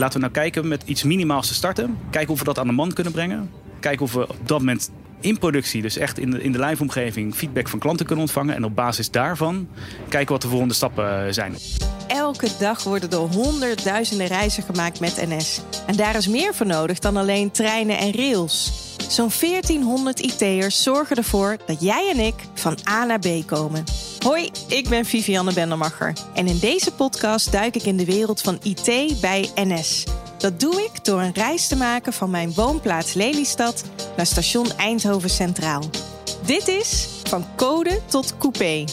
Laten we nou kijken met iets minimaals te starten. Kijken of we dat aan de man kunnen brengen. Kijken of we op dat moment in productie, dus echt in de, in de lijfomgeving, feedback van klanten kunnen ontvangen. En op basis daarvan kijken wat de volgende stappen eh, zijn. Elke dag worden er honderdduizenden reizen gemaakt met NS. En daar is meer voor nodig dan alleen treinen en rails. Zo'n 1400 IT'ers zorgen ervoor dat jij en ik van A naar B komen. Hoi, ik ben Vivianne Bendermacher. En in deze podcast duik ik in de wereld van IT bij NS. Dat doe ik door een reis te maken van mijn woonplaats Lelystad naar station Eindhoven Centraal. Dit is Van Code tot Coupé.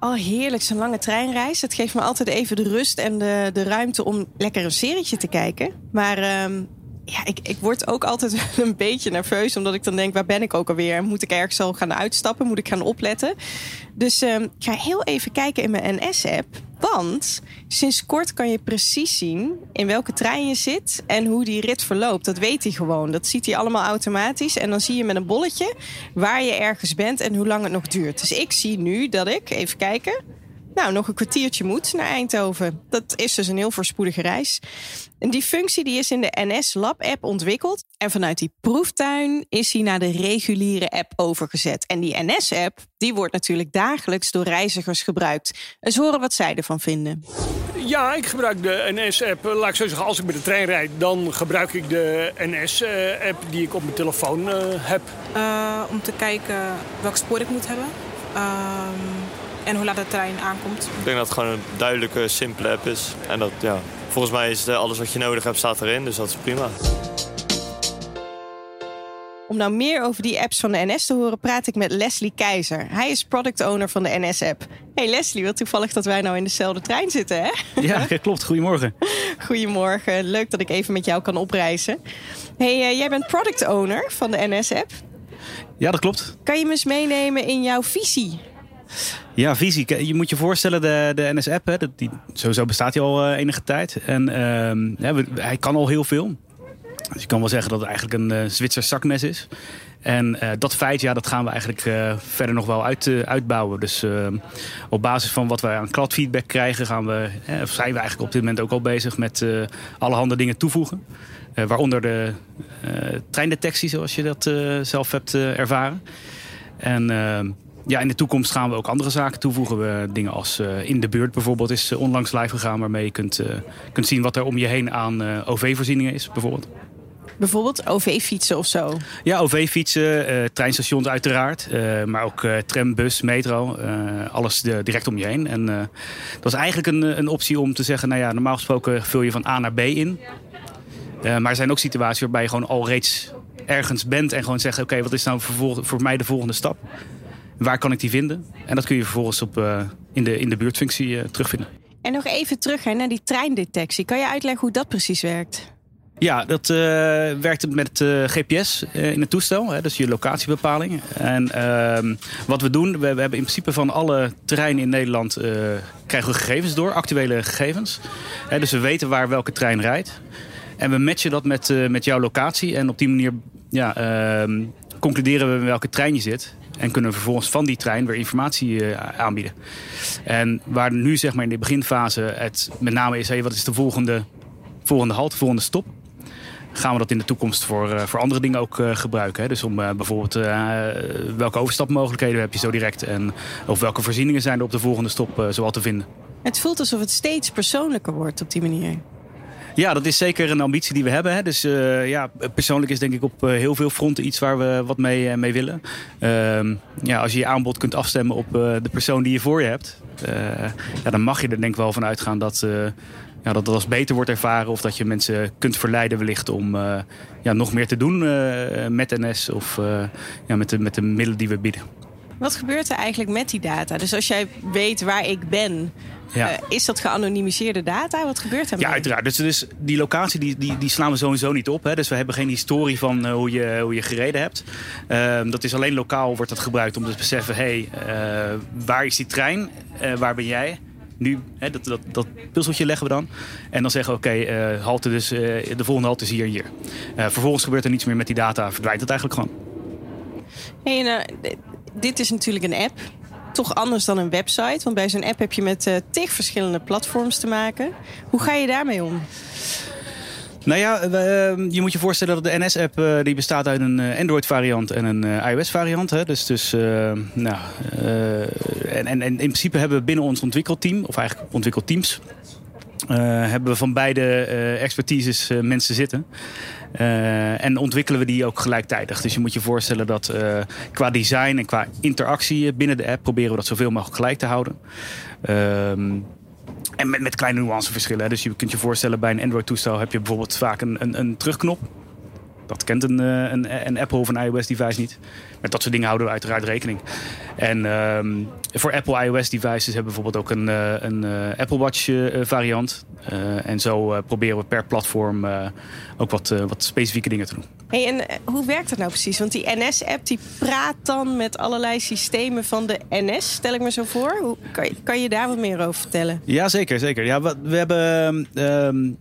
Oh, heerlijk, zo'n lange treinreis. Het geeft me altijd even de rust en de, de ruimte om lekker een serietje te kijken. Maar ehm, ja, ik, ik word ook altijd een beetje nerveus. Omdat ik dan denk, waar ben ik ook alweer? Moet ik ergens al gaan uitstappen? Moet ik gaan opletten? Dus uh, ik ga heel even kijken in mijn NS-app. Want sinds kort kan je precies zien in welke trein je zit en hoe die rit verloopt. Dat weet hij gewoon. Dat ziet hij allemaal automatisch. En dan zie je met een bolletje waar je ergens bent en hoe lang het nog duurt. Dus ik zie nu dat ik, even kijken, nou, nog een kwartiertje moet naar Eindhoven. Dat is dus een heel voorspoedige reis. En die functie die is in de NS Lab app ontwikkeld. En vanuit die proeftuin is hij naar de reguliere app overgezet. En die NS app die wordt natuurlijk dagelijks door reizigers gebruikt. Eens horen wat zij ervan vinden. Ja, ik gebruik de NS-app. Laat ik zo zeggen, als ik met de trein rijd, dan gebruik ik de NS-app die ik op mijn telefoon uh, heb. Uh, om te kijken welk spoor ik moet hebben. Uh, en hoe laat de trein aankomt. Ik denk dat het gewoon een duidelijke, simpele app is. En dat, ja, volgens mij is alles wat je nodig hebt staat erin, dus dat is prima. Om nou meer over die apps van de NS te horen, praat ik met Leslie Keizer. Hij is product owner van de NS-app. Hey Leslie, wat toevallig dat wij nou in dezelfde trein zitten, hè? Ja, klopt. Goedemorgen. Goedemorgen. Leuk dat ik even met jou kan opreizen. Hey, uh, jij bent product owner van de NS-app. Ja, dat klopt. Kan je me eens meenemen in jouw visie ja, visie. Je moet je voorstellen, de, de NS-app, sowieso bestaat hij al uh, enige tijd. En ja, hij kan al heel veel. Dus je kan wel zeggen dat het eigenlijk een uh, Zwitser zakmes is. En uh, dat feit, ja, dat gaan we eigenlijk verder nog wel uit, uitbouwen. Dus op basis van wat wij aan kladfeedback krijgen, gaan we, of zijn we eigenlijk op dit moment ook al bezig met allerhande dingen toevoegen. waaronder de treindetectie, zoals je dat zelf hebt ervaren. En ehm, ja, in de toekomst gaan we ook andere zaken toevoegen. We, dingen als uh, In de Buurt bijvoorbeeld is uh, onlangs live gegaan... waarmee je kunt, uh, kunt zien wat er om je heen aan OV-voorzieningen is bijvoorbeeld. Bijvoorbeeld OV-fietsen of zo? Ja, OV-fietsen, treinstations uiteraard. maar ook tram, bus, metro. alles direct om je heen. En dat is eigenlijk een, een optie om te zeggen... nou ja, normaal gesproken vul je van A naar B in. maar er zijn ook situaties waarbij je gewoon al reeds ergens bent... en gewoon zegt, oké, wat is nou voor, voor mij de volgende stap? Waar kan ik die vinden? En dat kun je vervolgens op, uh, in, de, in de buurtfunctie uh, terugvinden. En nog even terug hè, naar die treindetectie. Kan je uitleggen hoe dat precies werkt? Ja, dat uh, werkt met GPS in het toestel, hè, dus je locatiebepaling. En ehm, wat we doen, we, we, hebben in principe van alle terreinen in Nederland krijgen we gegevens door, actuele gegevens. Hè, dus we weten waar welke trein rijdt. En we matchen dat met, met jouw locatie. En op die manier ja, ehm, concluderen we welke trein je zit. En kunnen vervolgens van die trein weer informatie uh, aanbieden. En waar nu zeg maar in de beginfase het met name is... Hey, wat is de volgende, volgende halt, volgende stop? Gaan we dat in de toekomst voor, uh, voor andere dingen ook uh, gebruiken. Hè? Dus om bijvoorbeeld welke overstapmogelijkheden heb je zo direct... en of welke voorzieningen zijn er op de volgende stop zoal te vinden. Het voelt alsof het steeds persoonlijker wordt op die manier. Ja, dat is zeker een ambitie die we hebben. Hè. Dus uh, ja, persoonlijk is denk ik op uh, heel veel fronten iets waar we wat mee, uh, mee willen. Ehm, ja, als je je aanbod kunt afstemmen op de persoon die je voor je hebt, ja, dan mag je er denk ik wel van uitgaan dat, ja, dat dat als beter wordt ervaren. Of dat je mensen kunt verleiden wellicht om ja, nog meer te doen met NS of ja, met, de, met de middelen die we bieden. Wat gebeurt er eigenlijk met die data? Dus als jij weet waar ik ben, ja. Uh, is dat geanonimiseerde data? Wat gebeurt er? Ja, uiteraard. Dus, dus die locatie die, die, die slaan we sowieso niet op. Hè. Dus we hebben geen historie van uh, hoe, je, hoe je gereden hebt. Uh, dat is alleen lokaal wordt dat gebruikt om te beseffen... hé, hey, waar is die trein? waar ben jij? Nu, hè, dat, dat, dat puzzeltje leggen we dan. En dan zeggen we, oké, okay, halte dus, de volgende halte is hier en hier. vervolgens gebeurt er niets meer met die data. Verdwijnt het eigenlijk gewoon. Hey, dit is natuurlijk een app. toch anders dan een website. Want bij zo'n app heb je met uh, tig verschillende platforms te maken. Hoe ga je daarmee om? Nou ja, ehm, je moet je voorstellen dat de NS-app uh, die bestaat uit een uh, Android-variant en een iOS-variant. Dus, dus nou, en, en, en, in principe hebben we binnen ons ontwikkelteam, of eigenlijk ontwikkelteams, hebben we van beide expertises mensen zitten. en ontwikkelen we die ook gelijktijdig. Dus je moet je voorstellen dat qua design en qua interactie binnen de app proberen we dat zoveel mogelijk gelijk te houden. Ehm, en met, met kleine nuanceverschillen. Dus je kunt je voorstellen, bij een Android-toestel heb je bijvoorbeeld vaak een, een, een terugknop. Dat kent een, eh, een, een Apple of een iOS-device niet. Met dat soort dingen houden we uiteraard rekening. En ehm, voor Apple iOS-devices hebben we bijvoorbeeld ook een, eh, een uh, Apple Watch-variant. en zo proberen we per platform ook wat, wat specifieke dingen te doen. Hey, en hoe werkt dat nou precies? Want die NS-app die praat dan met allerlei systemen van de NS, stel ik me zo voor. Hoe, kan, je, kan je daar wat meer over vertellen? Ja, zeker. zeker. Ja, we, we hebben, um,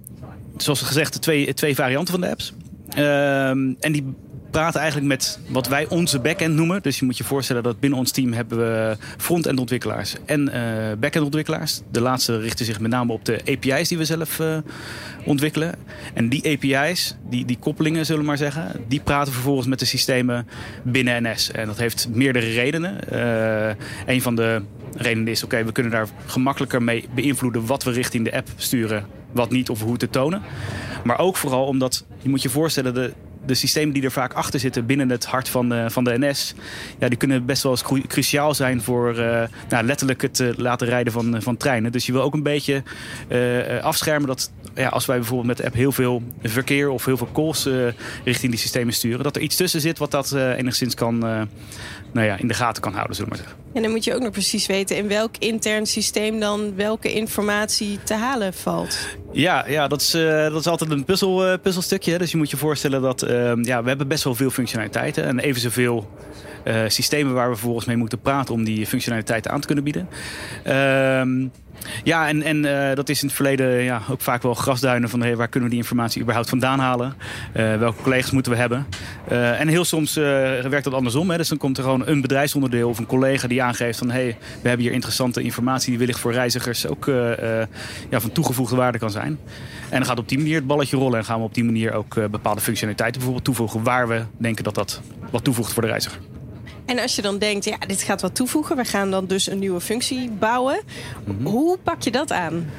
zoals gezegd, twee, twee varianten van de apps. Um, en die praten eigenlijk met wat wij onze backend noemen. Dus je moet je voorstellen dat binnen ons team hebben we front-end ontwikkelaars en uh, back-end ontwikkelaars. De laatste richten zich met name op de API's die we zelf uh, ontwikkelen. En die API's, die, die koppelingen zullen we maar zeggen, die praten vervolgens met de systemen binnen NS. En dat heeft meerdere redenen. Uh, een van de redenen is, oké, we kunnen daar gemakkelijker mee beïnvloeden wat we richting de app sturen, wat niet of hoe te tonen. Maar ook vooral omdat, je moet je voorstellen, de, de systemen die er vaak achter zitten binnen het hart van de, van de NS, ja, die kunnen best wel eens cruciaal zijn voor uh, nou, letterlijk het uh, laten rijden van, van treinen. Dus je wil ook een beetje afschermen dat ja, als wij bijvoorbeeld met de app heel veel verkeer of heel veel calls richting die systemen sturen, dat er iets tussen zit wat dat enigszins kan, nou ja, in de gaten kan houden, zullen we maar zeggen. En dan moet je ook nog precies weten in welk intern systeem dan welke informatie te halen valt. Ja, ja dat, is, dat is altijd een puzzel, puzzelstukje. Dus je moet je voorstellen dat Ehm, ja, we hebben best wel veel functionaliteiten en even zoveel uh, systemen waar we vervolgens mee moeten praten om die functionaliteiten aan te kunnen bieden. Ehm, ja, en, en uh, dat is in het verleden ja, ook vaak wel grasduinen van hey, waar kunnen we die informatie überhaupt vandaan halen? Uh, welke collega's moeten we hebben? Uh, en heel soms werkt dat andersom. Hè? Dus dan komt er gewoon een bedrijfsonderdeel of een collega die aangeeft van hey, we hebben hier interessante informatie die wellicht voor reizigers ook ja, van toegevoegde waarde kan zijn. En dan gaat op die manier het balletje rollen en gaan we op die manier ook bepaalde functionaliteiten bijvoorbeeld toevoegen waar we denken dat dat wat toevoegt voor de reiziger. En als je dan denkt, ja, dit gaat wat toevoegen, we gaan dan dus een nieuwe functie bouwen. Mm -hmm. Hoe pak je dat aan?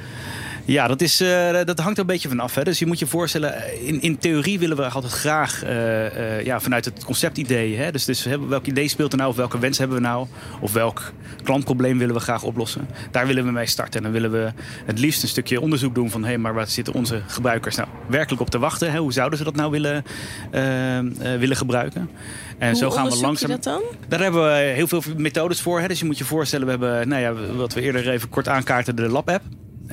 Ja, dat, is, uh, dat hangt er een beetje vanaf. Hè. Dus je moet je voorstellen, in, in theorie willen we altijd graag uh, uh, ja, vanuit het conceptidee. Hè. Dus, dus welk idee speelt er nou, of welke wens hebben we nou, of welk klantprobleem willen we graag oplossen. Daar willen we mee starten. En dan willen we het liefst een stukje onderzoek doen van hé, hey, maar waar zitten onze gebruikers nou werkelijk op te wachten? Hè? Hoe zouden ze dat nou willen, willen gebruiken? En Hoe zo gaan we langzaam. dat dan? Daar hebben we heel veel methodes voor. Hè. Dus je moet je voorstellen, we hebben, nou ja, wat we eerder even kort aankaarten, de Lab-app.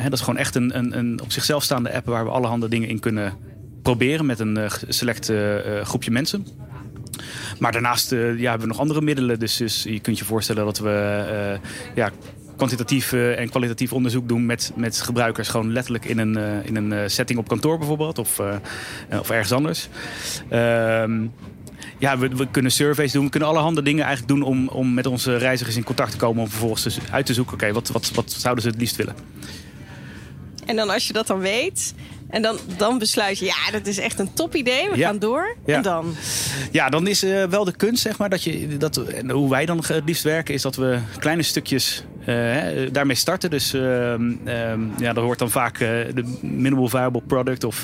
Dat is gewoon echt een, een, een op zichzelf staande app waar we allerhande dingen in kunnen proberen met een uh, select uh, groepje mensen. Maar daarnaast ja, hebben we nog andere middelen. Dus, dus je kunt je voorstellen dat we ja, kwantitatief en kwalitatief onderzoek doen met, met gebruikers. Gewoon letterlijk in een, in een setting op kantoor bijvoorbeeld of, of ergens anders. Ehm, ja, we, we, kunnen surveys doen. We kunnen allerhande dingen eigenlijk doen om, om met onze reizigers in contact te komen. Om vervolgens dus uit te zoeken, oké, wat, wat, wat zouden ze het liefst willen? En dan als je dat dan weet, en dan, dan besluit je, ja, dat is echt een top idee. We gaan door. Ja. En dan? Ja, dan is uh, wel de kunst, zeg maar, dat je, dat, en hoe wij dan het liefst werken, is dat we kleine stukjes uh, daarmee starten. Dus uh, ja, dat hoort dan vaak de minimal viable product of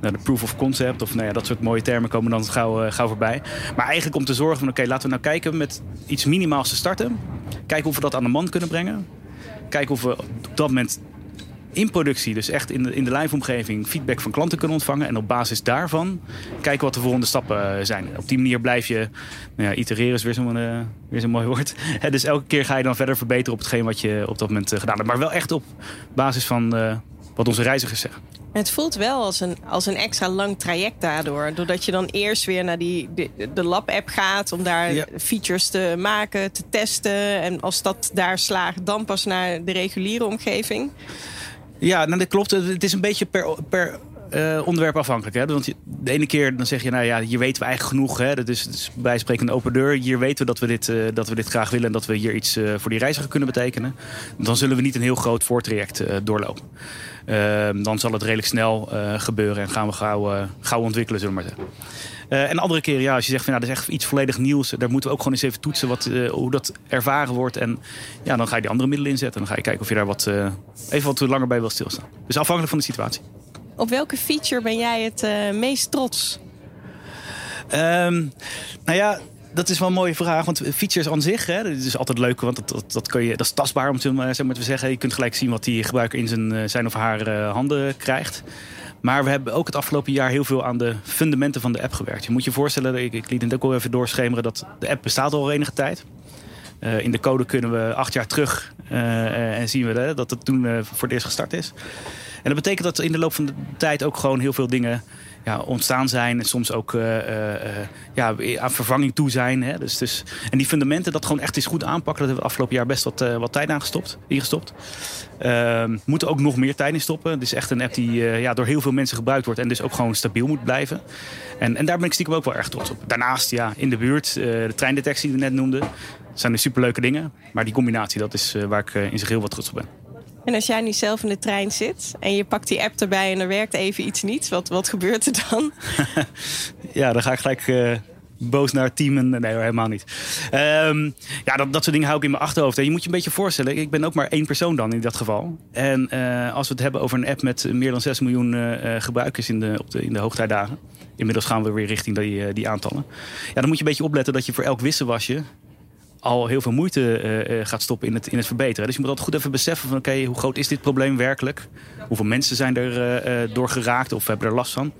nou, de proof of concept. Of nou ja, dat soort mooie termen komen dan gauw, gauw voorbij. Maar eigenlijk om te zorgen van, oké, okay, laten we nou kijken met iets minimaals te starten. Kijken of we dat aan de man kunnen brengen. Kijken of we op dat moment in productie, dus echt in de, in de live-omgeving, feedback van klanten kunnen ontvangen. En op basis daarvan kijken wat de volgende stappen eh, zijn. Op die manier blijf je, nou ja, itereren is weer zo'n uh, weer zo'n mooi woord. dus elke keer ga je dan verder verbeteren op hetgeen wat je op dat moment uh, gedaan hebt. Maar wel echt op basis van uh, wat onze reizigers zeggen. Het voelt wel als een, als een extra lang traject daardoor. Doordat je dan eerst weer naar die, de, de lab-app gaat om daar ja. features te maken, te testen. En als dat daar slaagt, dan pas naar de reguliere omgeving. Ja, nou, dat klopt. Het is een beetje per, per uh, onderwerpafhankelijk. Hè? Want de ene keer dan zeg je, nou ja, hier weten we eigenlijk genoeg. Hè? Dat is, bij open deur. Hier weten we dat we dit, uh, dat we dit graag willen en dat we hier iets uh, voor die reiziger kunnen betekenen. Dan zullen we niet een heel groot voortraject doorlopen. Ehm, dan zal het redelijk snel gebeuren en gaan we gauw, gauw ontwikkelen, zullen we maar zeggen. Uh, en andere keren, ja, als je zegt van nou, dat is echt iets volledig nieuws, daar moeten we ook gewoon eens even toetsen wat, hoe dat ervaren wordt. En ja, dan ga je die andere middelen inzetten. En dan ga je kijken of je daar wat, even wat langer bij wil stilstaan. Dus afhankelijk van de situatie. Op welke feature ben jij het meest trots? Um, nou ja, dat is wel een mooie vraag. Want features aan zich, hè, dat is altijd leuk. Want dat, dat, kun je, dat is tastbaar om maar te zeggen. Je kunt gelijk zien wat die gebruiker in zijn, zijn of haar handen krijgt. Maar we hebben ook het afgelopen jaar heel veel aan de fundamenten van de app gewerkt. Je moet je voorstellen, ik, ik liet het ook al even doorschemeren, dat de app bestaat al enige tijd. In de code kunnen we acht jaar terug en zien we dat het toen voor het eerst gestart is. Dat betekent dat in de loop van de tijd ook gewoon heel veel dingen ja, ontstaan zijn. En soms ook uh, uh, ja, aan vervanging toe zijn. Hè. Dus, dus, en die fundamenten, dat gewoon echt eens goed aanpakken. Dat hebben we afgelopen jaar best wat, wat tijd aangestopt, ingestopt. Ehm, moeten ook nog meer tijd in stoppen. Het is echt een app die ja, door heel veel mensen gebruikt wordt. En dus ook gewoon stabiel moet blijven. En, en daar ben ik stiekem ook wel erg trots op. Daarnaast, ja, in de buurt, de treindetectie die we net noemden. zijn er superleuke dingen. Maar die combinatie, dat is waar ik in zich heel wat trots op ben. En als jij nu zelf in de trein zit en je pakt die app erbij en er werkt even iets niet, wat, wat gebeurt er dan? ja, dan ga ik gelijk uh, boos naar het team. En, nee, helemaal niet. Um, ja, dat, dat soort dingen hou ik in mijn achterhoofd. En je moet je een beetje voorstellen, ik ben ook maar één persoon dan in dat geval. En uh, als we het hebben over een app met meer dan 6 miljoen uh, gebruikers in de, op de, in de hoogtijdagen. Inmiddels gaan we weer richting die, die aantallen. Ja, dan moet je een beetje opletten dat je voor elk wisselwasje al heel veel moeite uh, gaat stoppen in het, in het verbeteren. Dus je moet altijd goed even beseffen van oké, hoe groot is dit probleem werkelijk? Hoeveel mensen zijn er uh, door geraakt of hebben er last van?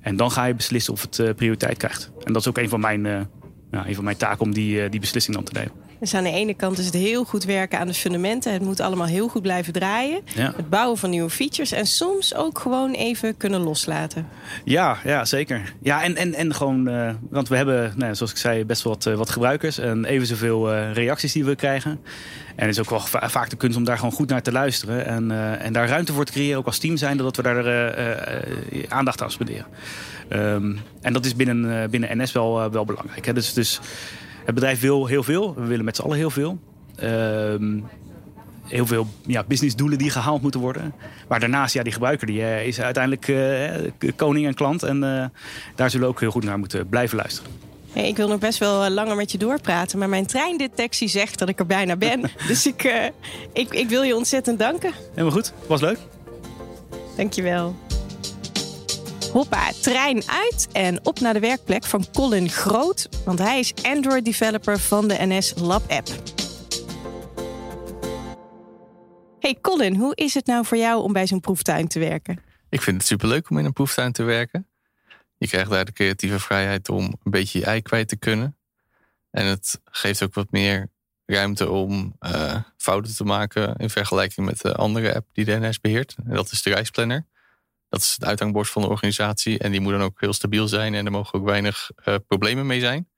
En dan ga je beslissen of het prioriteit krijgt. En dat is ook een van mijn, een van mijn taken om die, die beslissing dan te nemen. Dus aan de ene kant is het heel goed werken aan de fundamenten. Het moet allemaal heel goed blijven draaien. Het bouwen van nieuwe features. En soms ook gewoon even kunnen loslaten. Ja, ja zeker. Ja, en, en, en gewoon, uh, want we hebben, nou, zoals ik zei, best wel wat, uh, wat gebruikers. En even zoveel uh, reacties die we krijgen. En het is ook wel va vaak de kunst om daar gewoon goed naar te luisteren. En, en daar ruimte voor te creëren, ook als team zijn, dat we daar aandacht aan spenderen. Um, en dat is binnen, binnen NS wel, wel belangrijk. Hè? Dus, dus het bedrijf wil heel veel. We willen met z'n allen heel veel. Uh, heel veel ja, businessdoelen die gehaald moeten worden. Maar daarnaast, ja, die gebruiker die, uh, is uiteindelijk uh, koning en klant. En uh, daar zullen we ook heel goed naar moeten blijven luisteren. Hey, ik wil nog best wel langer met je doorpraten. Maar mijn treindetectie zegt dat ik er bijna ben. dus ik, ik, ik wil je ontzettend danken. Helemaal goed. Was leuk. Dankjewel. Hoppa, trein uit en op naar de werkplek van Colin Groot. Want hij is Android-developer van de NS Lab App. Hey Colin, hoe is het nou voor jou om bij zo'n proeftuin te werken? Ik vind het superleuk om in een proeftuin te werken. Je krijgt daar de creatieve vrijheid om een beetje je ei kwijt te kunnen. En het geeft ook wat meer ruimte om uh, fouten te maken in vergelijking met de andere app die de NS beheert. En dat is de reisplanner. Dat is het uithangbord van de organisatie. En die moet dan ook heel stabiel zijn. En er mogen ook weinig uh, problemen mee zijn.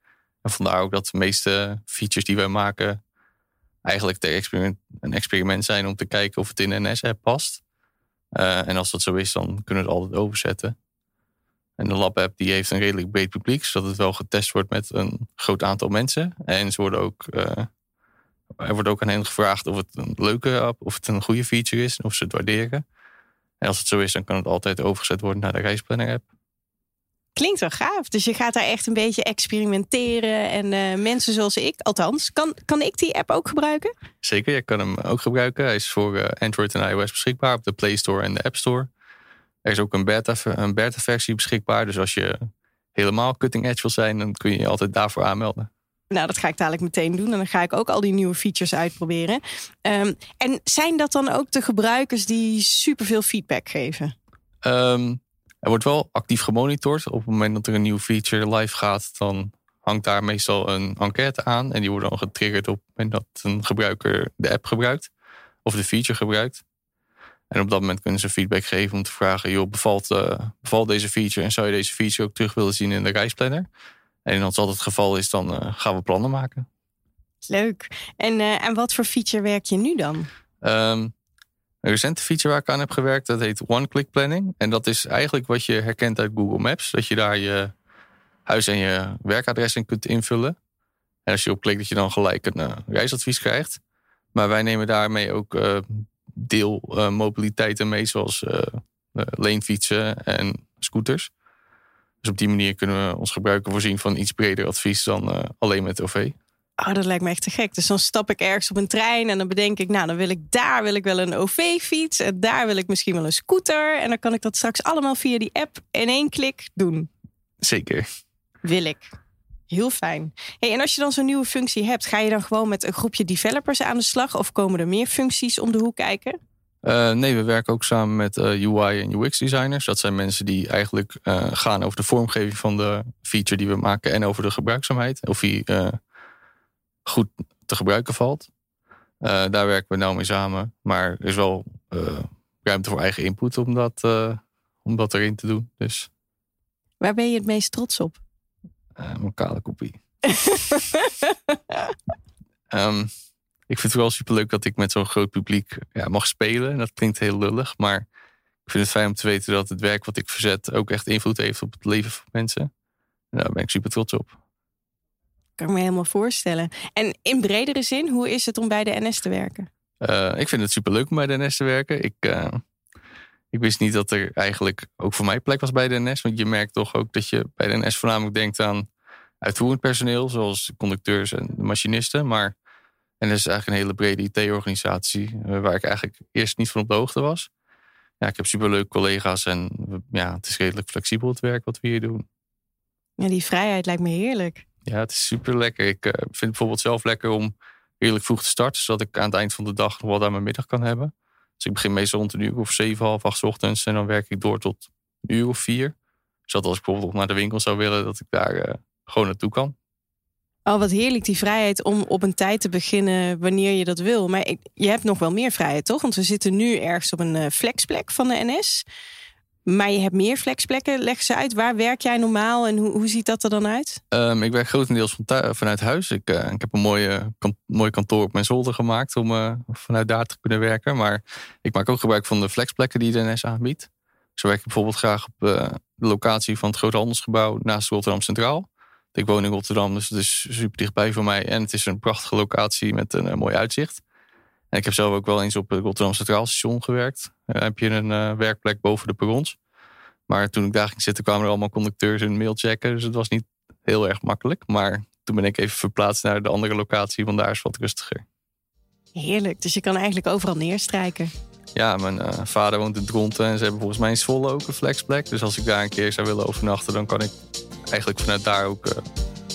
En vandaar ook dat de meeste features die wij maken... eigenlijk experiment, een experiment zijn om te kijken of het in een NS-app past. Uh, en als dat zo is, dan kunnen we het altijd overzetten. En de Lab-app die heeft een redelijk breed publiek... zodat het wel getest wordt met een groot aantal mensen. En ze worden ook... Uh, er wordt ook aan hen gevraagd of het een leuke app, of het een goede feature is, of ze het waarderen. En als het zo is, dan kan het altijd overgezet worden naar de reisplanner-app. Klinkt wel gaaf. Dus je gaat daar echt een beetje experimenteren. En uh, mensen zoals ik, althans, kan, kan ik die app ook gebruiken? Zeker, je kan hem ook gebruiken. Hij is voor uh, Android en iOS beschikbaar op de Play Store en de App Store. Er is ook een beta-versie een beta beschikbaar. Dus als je helemaal cutting edge wil zijn, dan kun je je altijd daarvoor aanmelden. Nou, dat ga ik dadelijk meteen doen. En dan ga ik ook al die nieuwe features uitproberen. Um, en zijn dat dan ook de gebruikers die superveel feedback geven? Um, er wordt wel actief gemonitord. Op het moment dat er een nieuwe feature live gaat, dan hangt daar meestal een enquête aan. En die wordt dan getriggerd op het moment dat een gebruiker de app gebruikt. Of de feature gebruikt. En op dat moment kunnen ze feedback geven om te vragen: joh, bevalt, uh, bevalt deze feature en zou je deze feature ook terug willen zien in de reisplanner? En als dat het geval is, dan uh, gaan we plannen maken. Leuk. En uh, aan wat voor feature werk je nu dan? Um, Een recente feature waar ik aan heb gewerkt, dat heet one-click planning. En dat is eigenlijk wat je herkent uit Google Maps. Dat je daar je huis en je werkadres in kunt invullen. En als je op klikt, dat je dan gelijk een uh, reisadvies krijgt. Maar wij nemen daarmee ook uh, deelmobiliteiten mee, zoals leenfietsen en scooters. Dus op die manier kunnen we ons gebruiken voorzien van iets breder advies dan alleen met OV. Oh, dat lijkt me echt te gek. Dus dan stap ik ergens op een trein en dan bedenk ik, nou, dan wil ik daar wil ik wel een OV-fiets en daar wil ik misschien wel een scooter. En dan kan ik dat straks allemaal via die app in één klik doen. Zeker. Wil ik. Heel fijn. Hey, en als je dan zo'n nieuwe functie hebt, ga je dan gewoon met een groepje developers aan de slag of komen er meer functies om de hoek kijken? Uh, nee, we werken ook samen met uh, UI en UX designers. Dat zijn mensen die eigenlijk uh, gaan over de vormgeving van de feature die we maken en over de gebruikzaamheid. Of die goed te gebruiken valt. Daar werken we nou mee samen. Maar er is wel ruimte voor eigen input om dat, om dat erin te doen. Dus. Waar ben je het meest trots op? mijn kale kopie. um, ik vind het wel superleuk dat ik met zo'n groot publiek ja, mag spelen. Dat klinkt heel lullig, maar ik vind het fijn om te weten dat het werk wat ik verzet ook echt invloed heeft op het leven van mensen. En daar ben ik super trots op kan ik me helemaal voorstellen. En in bredere zin, hoe is het om bij de NS te werken? Uh, ik vind het superleuk om bij de NS te werken. Ik, uh, ik wist niet dat er eigenlijk ook voor mij plek was bij de NS. Want je merkt toch ook dat je bij de NS voornamelijk denkt aan uitvoerend personeel, zoals conducteurs en machinisten. Maar NS is eigenlijk een hele brede IT-organisatie, uh, waar ik eigenlijk eerst niet van op de hoogte was. Ja, ik heb superleuke collega's en ja, het is redelijk flexibel het werk wat we hier doen. Ja, die vrijheid lijkt me heerlijk. Ja, het is super lekker. Ik uh, vind het bijvoorbeeld zelf lekker om redelijk vroeg te starten, zodat ik aan het eind van de dag nog wel daar mijn middag kan hebben. Dus ik begin meestal rond een uur of zeven, half acht ochtends en dan werk ik door tot een uur of vier. Zodat als ik bijvoorbeeld naar de winkel zou willen, dat ik daar uh, gewoon naartoe kan. Oh, wat heerlijk die vrijheid om op een tijd te beginnen wanneer je dat wil. Maar je hebt nog wel meer vrijheid, toch? Want we zitten nu ergens op een uh, flexplek van de NS. Maar je hebt meer flexplekken. Leg ze uit. Waar werk jij normaal en hoe, hoe ziet dat er dan uit? Um, ik werk grotendeels van vanuit huis. Ik, uh, ik heb een mooie, mooi kantoor op mijn zolder gemaakt om uh, vanuit daar te kunnen werken. Maar ik maak ook gebruik van de flexplekken die de NS aanbiedt. Zo werk ik bijvoorbeeld graag op de locatie van het Grote Handelsgebouw naast Rotterdam Centraal. Ik woon in Rotterdam, dus het is super dichtbij voor mij. En het is een prachtige locatie met een mooi uitzicht. En ik heb zelf ook wel eens op het Rotterdam Centraal Station gewerkt. Uh, heb je een uh, werkplek boven de perrons. Maar toen ik daar ging zitten, kwamen er allemaal conducteurs en mailchecken. Dus het was niet heel erg makkelijk. Maar toen ben ik even verplaatst naar de andere locatie, want daar is wat rustiger. Heerlijk, dus je kan eigenlijk overal neerstrijken. Ja, mijn uh, vader woont in Dronten en ze hebben volgens mij in Zwolle ook een flexplek. Dus als ik daar een keer zou willen overnachten, dan kan ik eigenlijk vanuit daar ook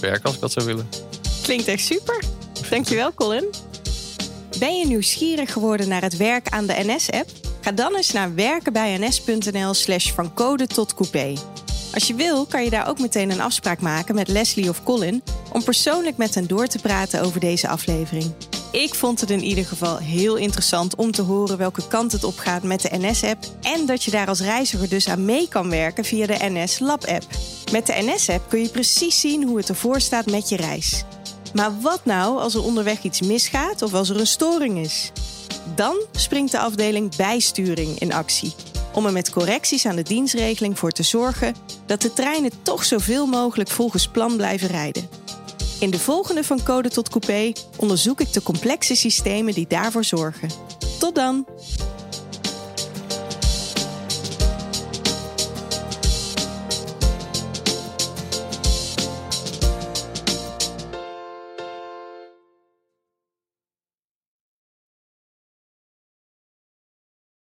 werken als ik dat zou willen. Klinkt echt super. Dankjewel, Colin. Ben je nieuwsgierig geworden naar het werk aan de NS-app? Ga dan eens naar werkenbijns.nl slash van code tot coupé. Als je wil, kan je daar ook meteen een afspraak maken met Leslie of Colin om persoonlijk met hen door te praten over deze aflevering. Ik vond het in ieder geval heel interessant om te horen welke kant het op gaat met de NS-app en dat je daar als reiziger dus aan mee kan werken via de NS Lab-app. Met de NS-app kun je precies zien hoe het ervoor staat met je reis. Maar wat nou als er onderweg iets misgaat of als er een storing is? Dan springt de afdeling bijsturing in actie. Om er met correcties aan de dienstregeling voor te zorgen dat de treinen toch zoveel mogelijk volgens plan blijven rijden. In de volgende van Code tot Coupé onderzoek ik de complexe systemen die daarvoor zorgen. Tot dan!